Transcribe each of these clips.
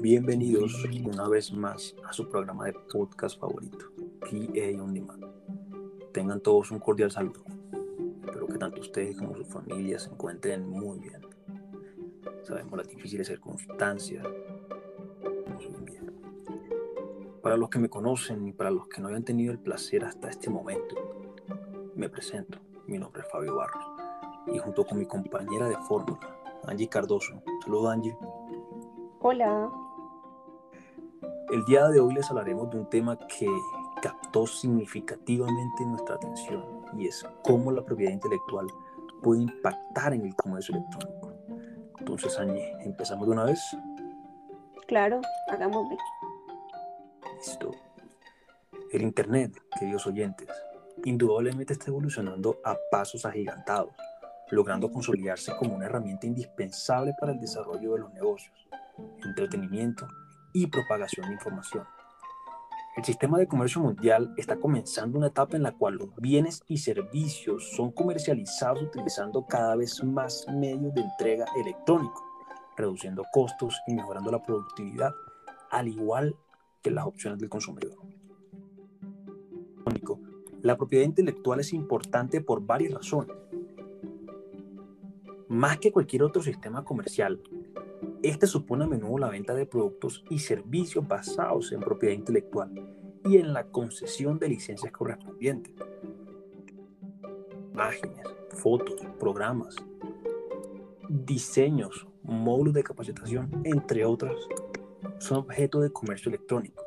Bienvenidos una vez más a su programa de podcast favorito, PA On Demand. Tengan todos un cordial saludo. Espero que tanto ustedes como sus familias se encuentren muy bien. Sabemos las difíciles circunstancias. Para los que me conocen y para los que no hayan tenido el placer hasta este momento, me presento. Mi nombre es Fabio Barros y junto con mi compañera de fórmula, Angie Cardoso. Saludos, Angie. Hola. El día de hoy les hablaremos de un tema que captó significativamente nuestra atención y es cómo la propiedad intelectual puede impactar en el comercio electrónico. Entonces, Angie, ¿empezamos de una vez? Claro, hagámoslo. Listo. El Internet, queridos oyentes, indudablemente está evolucionando a pasos agigantados, logrando consolidarse como una herramienta indispensable para el desarrollo de los negocios, entretenimiento y propagación de información. El sistema de comercio mundial está comenzando una etapa en la cual los bienes y servicios son comercializados utilizando cada vez más medios de entrega electrónico, reduciendo costos y mejorando la productividad, al igual que las opciones del consumidor. La propiedad intelectual es importante por varias razones. Más que cualquier otro sistema comercial, este supone a menudo la venta de productos y servicios basados en propiedad intelectual y en la concesión de licencias correspondientes. Imágenes, fotos, programas, diseños, módulos de capacitación, entre otros, son objeto de comercio electrónico.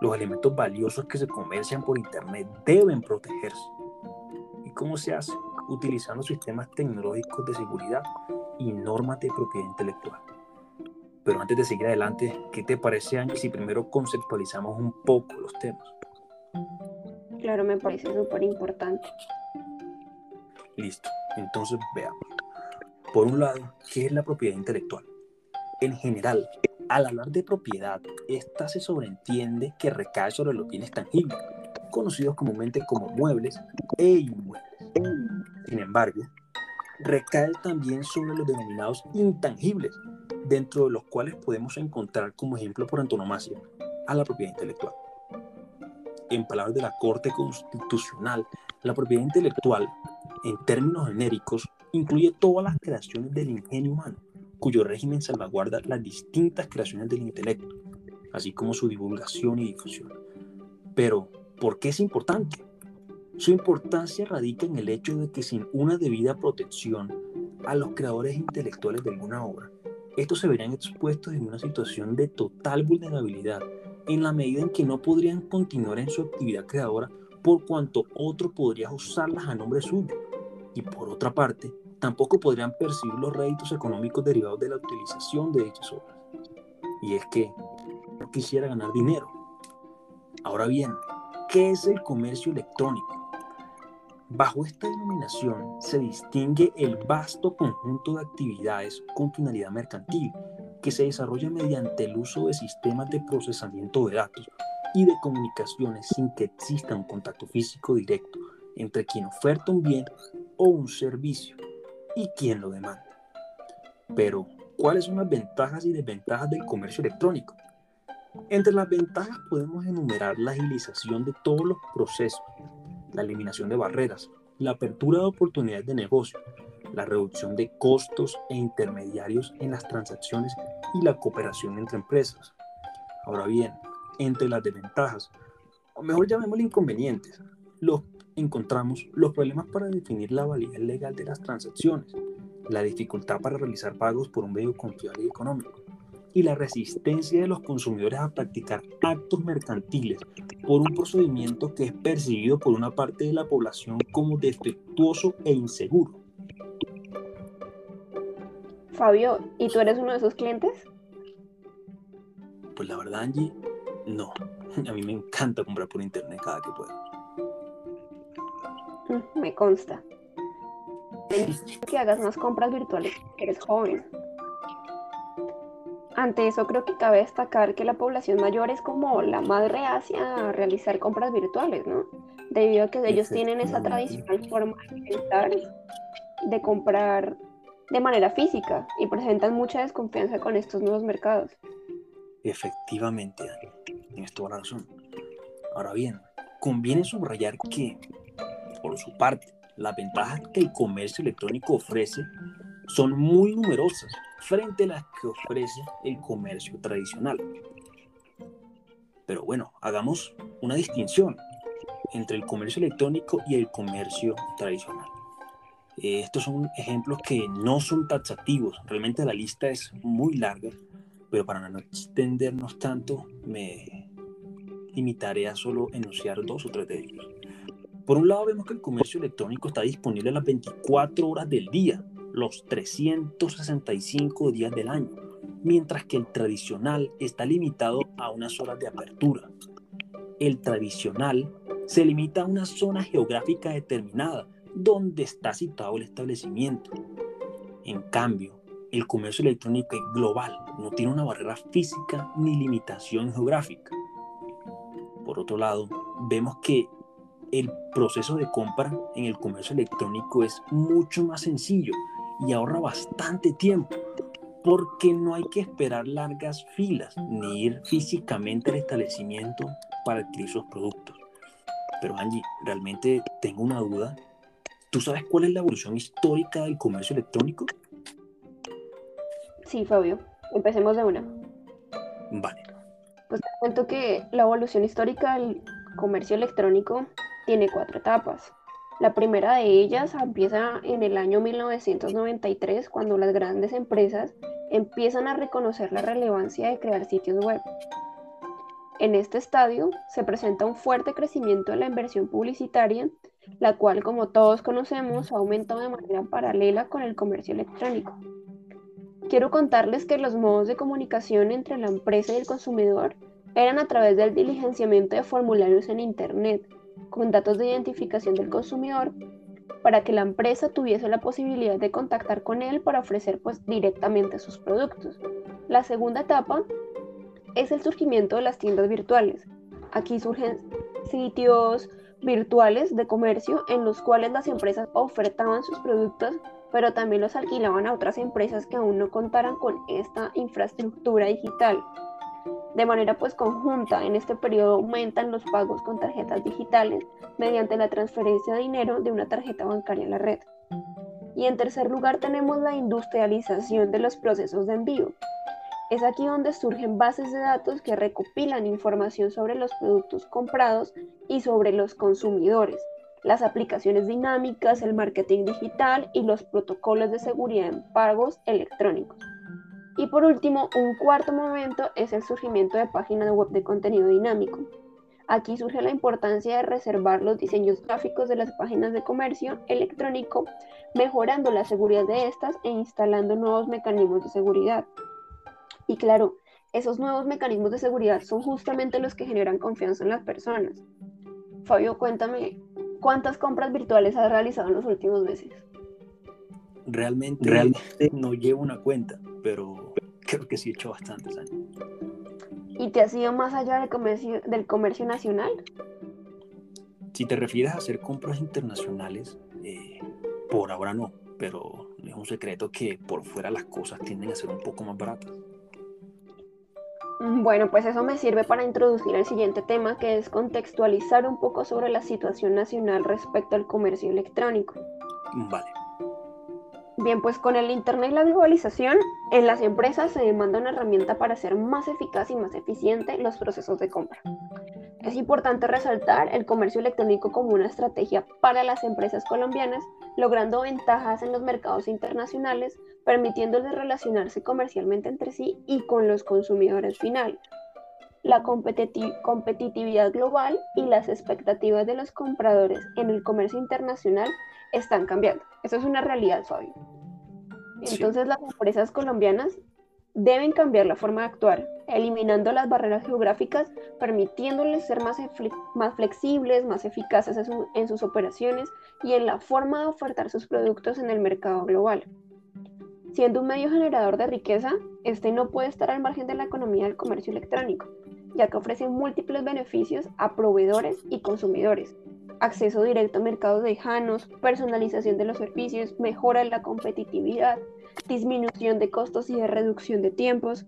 Los elementos valiosos que se comercian por Internet deben protegerse. ¿Y cómo se hace? Utilizando sistemas tecnológicos de seguridad y normas de propiedad intelectual. Pero antes de seguir adelante, ¿qué te parece, Angie, si primero conceptualizamos un poco los temas? Claro, me parece súper importante. Listo, entonces veamos. Por un lado, ¿qué es la propiedad intelectual? En general, al hablar de propiedad, esta se sobreentiende que recae sobre los bienes tangibles, conocidos comúnmente como muebles e inmuebles. Sin embargo, recae también sobre los denominados intangibles, dentro de los cuales podemos encontrar como ejemplo por antonomasia a la propiedad intelectual. En palabras de la Corte Constitucional, la propiedad intelectual, en términos genéricos, incluye todas las creaciones del ingenio humano, cuyo régimen salvaguarda las distintas creaciones del intelecto, así como su divulgación y difusión. Pero, ¿por qué es importante? Su importancia radica en el hecho de que sin una debida protección a los creadores intelectuales de alguna obra, estos se verían expuestos en una situación de total vulnerabilidad en la medida en que no podrían continuar en su actividad creadora por cuanto otro podría usarlas a nombre suyo. Y por otra parte, tampoco podrían percibir los réditos económicos derivados de la utilización de dichas obras. Y es que no quisiera ganar dinero. Ahora bien, ¿qué es el comercio electrónico? Bajo esta denominación se distingue el vasto conjunto de actividades con finalidad mercantil que se desarrolla mediante el uso de sistemas de procesamiento de datos y de comunicaciones sin que exista un contacto físico directo entre quien oferta un bien o un servicio y quien lo demanda. Pero, ¿cuáles son las ventajas y desventajas del comercio electrónico? Entre las ventajas podemos enumerar la agilización de todos los procesos, la eliminación de barreras, la apertura de oportunidades de negocio, la reducción de costos e intermediarios en las transacciones y la cooperación entre empresas. Ahora bien, entre las desventajas, o mejor llamémosle inconvenientes, los encontramos los problemas para definir la validez legal de las transacciones, la dificultad para realizar pagos por un medio confiable y económico, y la resistencia de los consumidores a practicar actos mercantiles por un procedimiento que es percibido por una parte de la población como defectuoso e inseguro. Fabio, ¿y tú eres uno de esos clientes? Pues la verdad, Angie, no. A mí me encanta comprar por internet cada que puedo. Mm, me consta. Que hagas más compras virtuales, eres joven. Ante eso creo que cabe destacar que la población mayor es como la más reacia a realizar compras virtuales, ¿no? Debido a que ellos tienen esa tradicional forma de comprar de manera física y presentan mucha desconfianza con estos nuevos mercados. Efectivamente, tienes toda la razón. Ahora bien, conviene subrayar que, por su parte, las ventajas que el comercio electrónico ofrece son muy numerosas frente a las que ofrece el comercio tradicional. Pero bueno, hagamos una distinción entre el comercio electrónico y el comercio tradicional. Eh, estos son ejemplos que no son taxativos, realmente la lista es muy larga, pero para no extendernos tanto, me limitaré a solo enunciar dos o tres de ellos. Por un lado, vemos que el comercio electrónico está disponible las 24 horas del día, los 365 días del año, mientras que el tradicional está limitado a unas horas de apertura. El tradicional se limita a una zona geográfica determinada donde está situado el establecimiento. En cambio, el comercio electrónico es global, no tiene una barrera física ni limitación geográfica. Por otro lado, vemos que el proceso de compra en el comercio electrónico es mucho más sencillo y ahorra bastante tiempo porque no hay que esperar largas filas ni ir físicamente al establecimiento para adquirir sus productos. Pero Angie, realmente tengo una duda. ¿Tú sabes cuál es la evolución histórica del comercio electrónico? Sí, Fabio. Empecemos de una. Vale. Pues te cuento que la evolución histórica del comercio electrónico tiene cuatro etapas. La primera de ellas empieza en el año 1993, cuando las grandes empresas empiezan a reconocer la relevancia de crear sitios web. En este estadio se presenta un fuerte crecimiento de la inversión publicitaria, la cual, como todos conocemos, ha aumentado de manera paralela con el comercio electrónico. Quiero contarles que los modos de comunicación entre la empresa y el consumidor eran a través del diligenciamiento de formularios en Internet, con datos de identificación del consumidor para que la empresa tuviese la posibilidad de contactar con él para ofrecer pues directamente sus productos. La segunda etapa es el surgimiento de las tiendas virtuales. Aquí surgen sitios virtuales de comercio en los cuales las empresas ofertaban sus productos, pero también los alquilaban a otras empresas que aún no contaran con esta infraestructura digital. De manera pues conjunta, en este periodo aumentan los pagos con tarjetas digitales mediante la transferencia de dinero de una tarjeta bancaria a la red. Y en tercer lugar tenemos la industrialización de los procesos de envío. Es aquí donde surgen bases de datos que recopilan información sobre los productos comprados y sobre los consumidores, las aplicaciones dinámicas, el marketing digital y los protocolos de seguridad en pagos electrónicos. Y por último, un cuarto momento es el surgimiento de páginas web de contenido dinámico. Aquí surge la importancia de reservar los diseños gráficos de las páginas de comercio electrónico, mejorando la seguridad de estas e instalando nuevos mecanismos de seguridad. Y claro, esos nuevos mecanismos de seguridad son justamente los que generan confianza en las personas. Fabio, cuéntame, ¿cuántas compras virtuales has realizado en los últimos meses? Realmente, realmente no llevo una cuenta, pero creo que sí he hecho bastantes años. ¿Y te has ido más allá del comercio, del comercio nacional? Si te refieres a hacer compras internacionales, eh, por ahora no, pero es un secreto que por fuera las cosas tienden a ser un poco más baratas. Mm, bueno, pues eso me sirve para introducir el siguiente tema, que es contextualizar un poco sobre la situación nacional respecto al comercio electrónico. Vale. Bien, pues con el Internet y la globalización, en las empresas se demanda una herramienta para hacer más eficaz y más eficiente los procesos de compra. Es importante resaltar el comercio electrónico como una estrategia para las empresas colombianas, logrando ventajas en los mercados internacionales, permitiéndoles relacionarse comercialmente entre sí y con los consumidores finales. La competitividad global y las expectativas de los compradores en el comercio internacional están cambiando. Eso es una realidad, Fabio. Entonces las empresas colombianas deben cambiar la forma de actuar, eliminando las barreras geográficas, permitiéndoles ser más, más flexibles, más eficaces en sus operaciones y en la forma de ofertar sus productos en el mercado global. Siendo un medio generador de riqueza, este no puede estar al margen de la economía del comercio electrónico, ya que ofrece múltiples beneficios a proveedores y consumidores, acceso directo a mercados lejanos, personalización de los servicios, mejora en la competitividad, disminución de costos y de reducción de tiempos,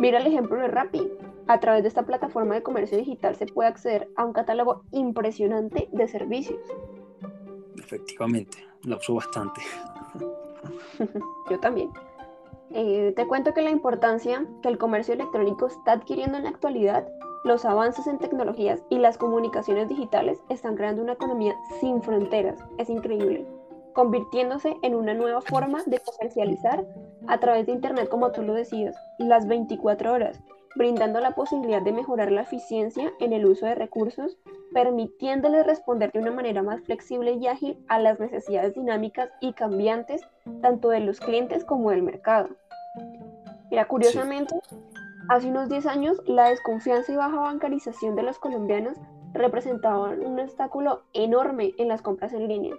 Mira el ejemplo de Rappi. A través de esta plataforma de comercio digital se puede acceder a un catálogo impresionante de servicios. Efectivamente, lo uso bastante. Yo también. Eh, te cuento que la importancia que el comercio electrónico está adquiriendo en la actualidad, los avances en tecnologías y las comunicaciones digitales están creando una economía sin fronteras. Es increíble convirtiéndose en una nueva forma de comercializar a través de Internet, como tú lo decías, las 24 horas, brindando la posibilidad de mejorar la eficiencia en el uso de recursos, permitiéndoles responder de una manera más flexible y ágil a las necesidades dinámicas y cambiantes tanto de los clientes como del mercado. Mira, curiosamente, hace unos 10 años la desconfianza y baja bancarización de los colombianos representaban un obstáculo enorme en las compras en línea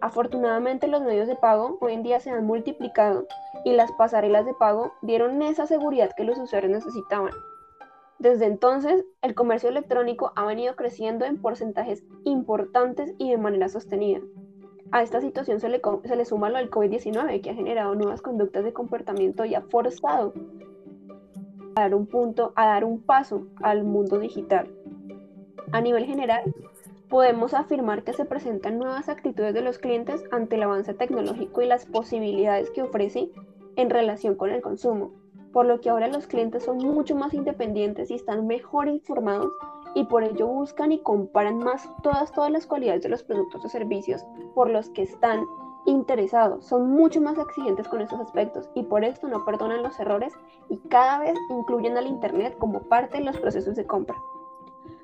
Afortunadamente los medios de pago hoy en día se han multiplicado y las pasarelas de pago dieron esa seguridad que los usuarios necesitaban. Desde entonces, el comercio electrónico ha venido creciendo en porcentajes importantes y de manera sostenida. A esta situación se le, se le suma lo del COVID-19, que ha generado nuevas conductas de comportamiento y ha forzado a dar un punto, a dar un paso al mundo digital. A nivel general, podemos afirmar que se presentan nuevas actitudes de los clientes ante el avance tecnológico y las posibilidades que ofrece en relación con el consumo, por lo que ahora los clientes son mucho más independientes y están mejor informados y por ello buscan y comparan más todas, todas las cualidades de los productos o servicios por los que están interesados, son mucho más exigentes con esos aspectos y por esto no perdonan los errores y cada vez incluyen al Internet como parte de los procesos de compra.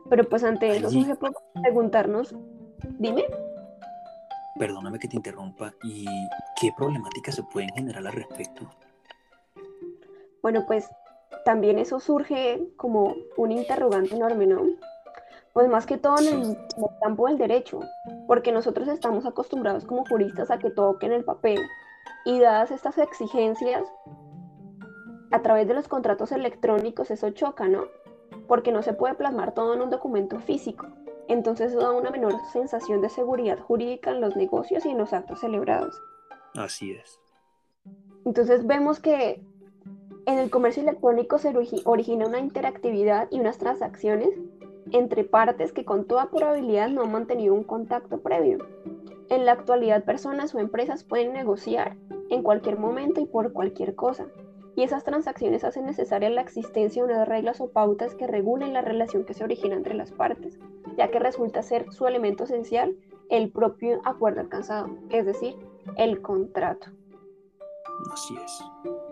Pero pues ante eso, se puede preguntarnos, dime. Perdóname que te interrumpa, ¿y qué problemáticas se pueden generar al respecto? Bueno, pues también eso surge como un interrogante enorme, ¿no? Pues más que todo en el, campo del derecho, porque nosotros estamos acostumbrados como juristas a que toquen el papel y dadas estas exigencias, a través de los contratos electrónicos eso choca, ¿no? porque no se puede plasmar todo en un documento físico. Entonces eso da una menor sensación de seguridad jurídica en los negocios y en los actos celebrados. Así es. Entonces vemos que en el comercio electrónico se origina una interactividad y unas transacciones entre partes que con toda probabilidad no han mantenido un contacto previo. En la actualidad personas o empresas pueden negociar en cualquier momento y por cualquier cosa, y esas transacciones hacen necesaria la existencia de unas reglas o pautas que regulen la relación que se origina entre las partes, ya que resulta ser su elemento esencial el propio acuerdo alcanzado, es decir, el contrato. Así es.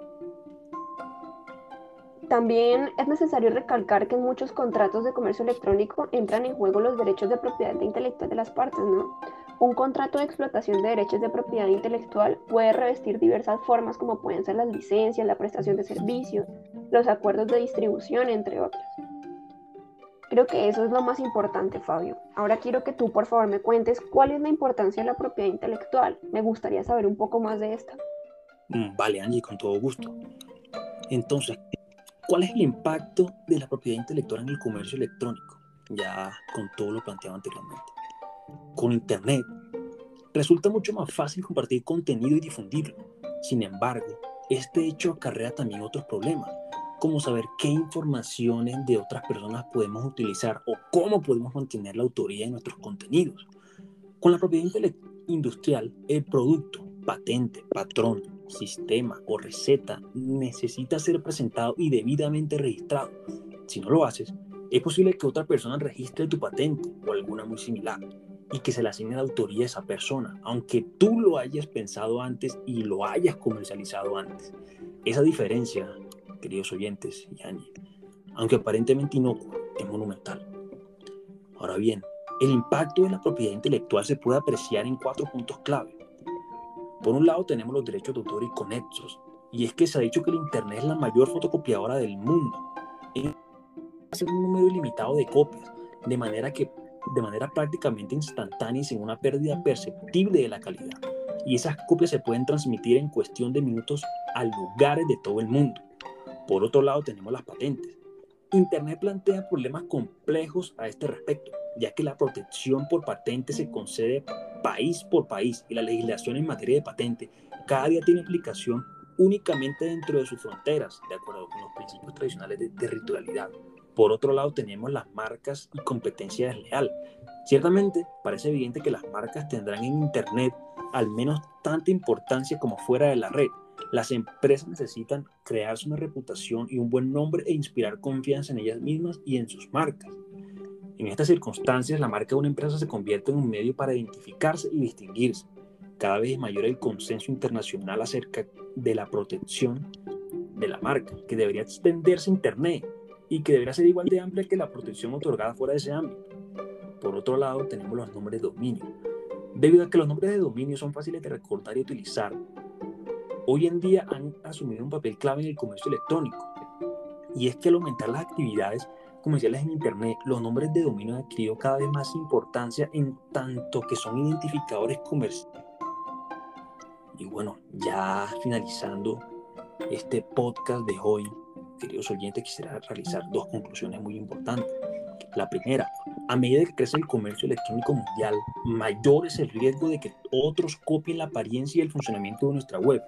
También es necesario recalcar que en muchos contratos de comercio electrónico entran en juego los derechos de propiedad intelectual de las partes, ¿no? Un contrato de explotación de derechos de propiedad intelectual puede revestir diversas formas como pueden ser las licencias, la prestación de servicios, los acuerdos de distribución, entre otros. Creo que eso es lo más importante, Fabio. Ahora quiero que tú, por favor, me cuentes cuál es la importancia de la propiedad intelectual. Me gustaría saber un poco más de esta. Mm, vale, Angie, con todo gusto. Entonces, ¿cuál es el impacto de la propiedad intelectual en el comercio electrónico? Ya con todo lo planteado anteriormente con Internet, resulta mucho más fácil compartir contenido y difundirlo. Sin embargo, este hecho acarrea también otros problemas, como saber qué informaciones de otras personas podemos utilizar o cómo podemos mantener la autoría de nuestros contenidos. Con la propiedad industrial, el producto, patente, patrón, sistema o receta necesita ser presentado y debidamente registrado. Si no lo haces, es posible que otra persona registre tu patente o alguna muy similar y que se le asigne la autoría a esa persona, aunque tú lo hayas pensado antes y lo hayas comercializado antes. Esa diferencia, queridos oyentes y Angie, aunque aparentemente inocua, es monumental. Ahora bien, el impacto de la propiedad intelectual se puede apreciar en cuatro puntos clave. Por un lado tenemos los derechos de autor y conexos, y es que se ha dicho que el Internet es la mayor fotocopiadora del mundo. Hace un número ilimitado de copias, de manera que de manera prácticamente instantánea y sin una pérdida perceptible de la calidad. Y esas copias se pueden transmitir en cuestión de minutos a lugares de todo el mundo. Por otro lado tenemos las patentes. Internet plantea problemas complejos a este respecto, ya que la protección por patente se concede país por país y la legislación en materia de patente cada día tiene aplicación únicamente dentro de sus fronteras, de acuerdo con los principios tradicionales de territorialidad. Por otro lado, tenemos las marcas y competencia desleal. Ciertamente, parece evidente que las marcas tendrán en Internet al menos tanta importancia como fuera de la red. Las empresas necesitan crearse una reputación y un buen nombre e inspirar confianza en ellas mismas y en sus marcas. En estas circunstancias, la marca de una empresa se convierte en un medio para identificarse y distinguirse. Cada vez es mayor el consenso internacional acerca de la protección de la marca, que debería extenderse a Internet y que debería ser igual de amplia que la protección otorgada fuera de ese ámbito. Por otro lado, tenemos los nombres de dominio. Debido a que los nombres de dominio son fáciles de recordar y utilizar, hoy en día han asumido un papel clave en el comercio electrónico. Y es que al aumentar las actividades comerciales en Internet, los nombres de dominio han adquirido cada vez más importancia en tanto que son identificadores comerciales. Y bueno, ya finalizando este podcast de hoy, queridos oyentes, quisiera realizar dos conclusiones muy importantes. La primera, a medida que crece el comercio electrónico mundial, mayor es el riesgo de que otros copien la apariencia y el funcionamiento de nuestra web,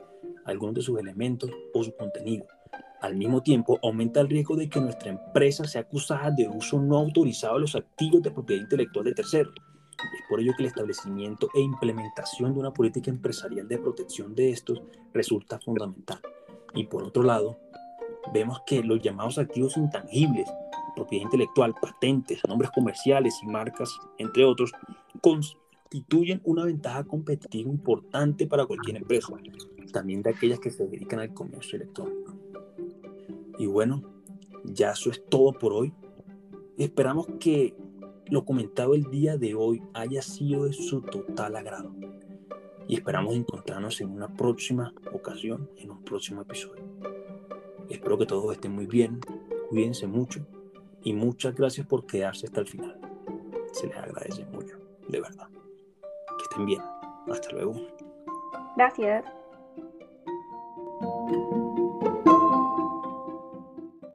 algunos de sus elementos o su contenido. Al mismo tiempo, aumenta el riesgo de que nuestra empresa sea acusada de uso no autorizado de los activos de propiedad intelectual de terceros. Es por ello que el establecimiento e implementación de una política empresarial de protección de estos resulta fundamental. Y por otro lado, vemos que los llamados activos intangibles, propiedad intelectual, patentes, nombres comerciales y marcas, entre otros, constituyen una ventaja competitiva importante para cualquier empresa, también de aquellas que se dedican al comercio electrónico. Y bueno, ya eso es todo por hoy. Esperamos que lo comentado el día de hoy haya sido de su total agrado. Y esperamos encontrarnos en una próxima ocasión, en un próximo episodio. Espero que todos estén muy bien, cuídense mucho y muchas gracias por quedarse hasta el final. Se les agradece mucho, de verdad. Que estén bien. Hasta luego. Gracias.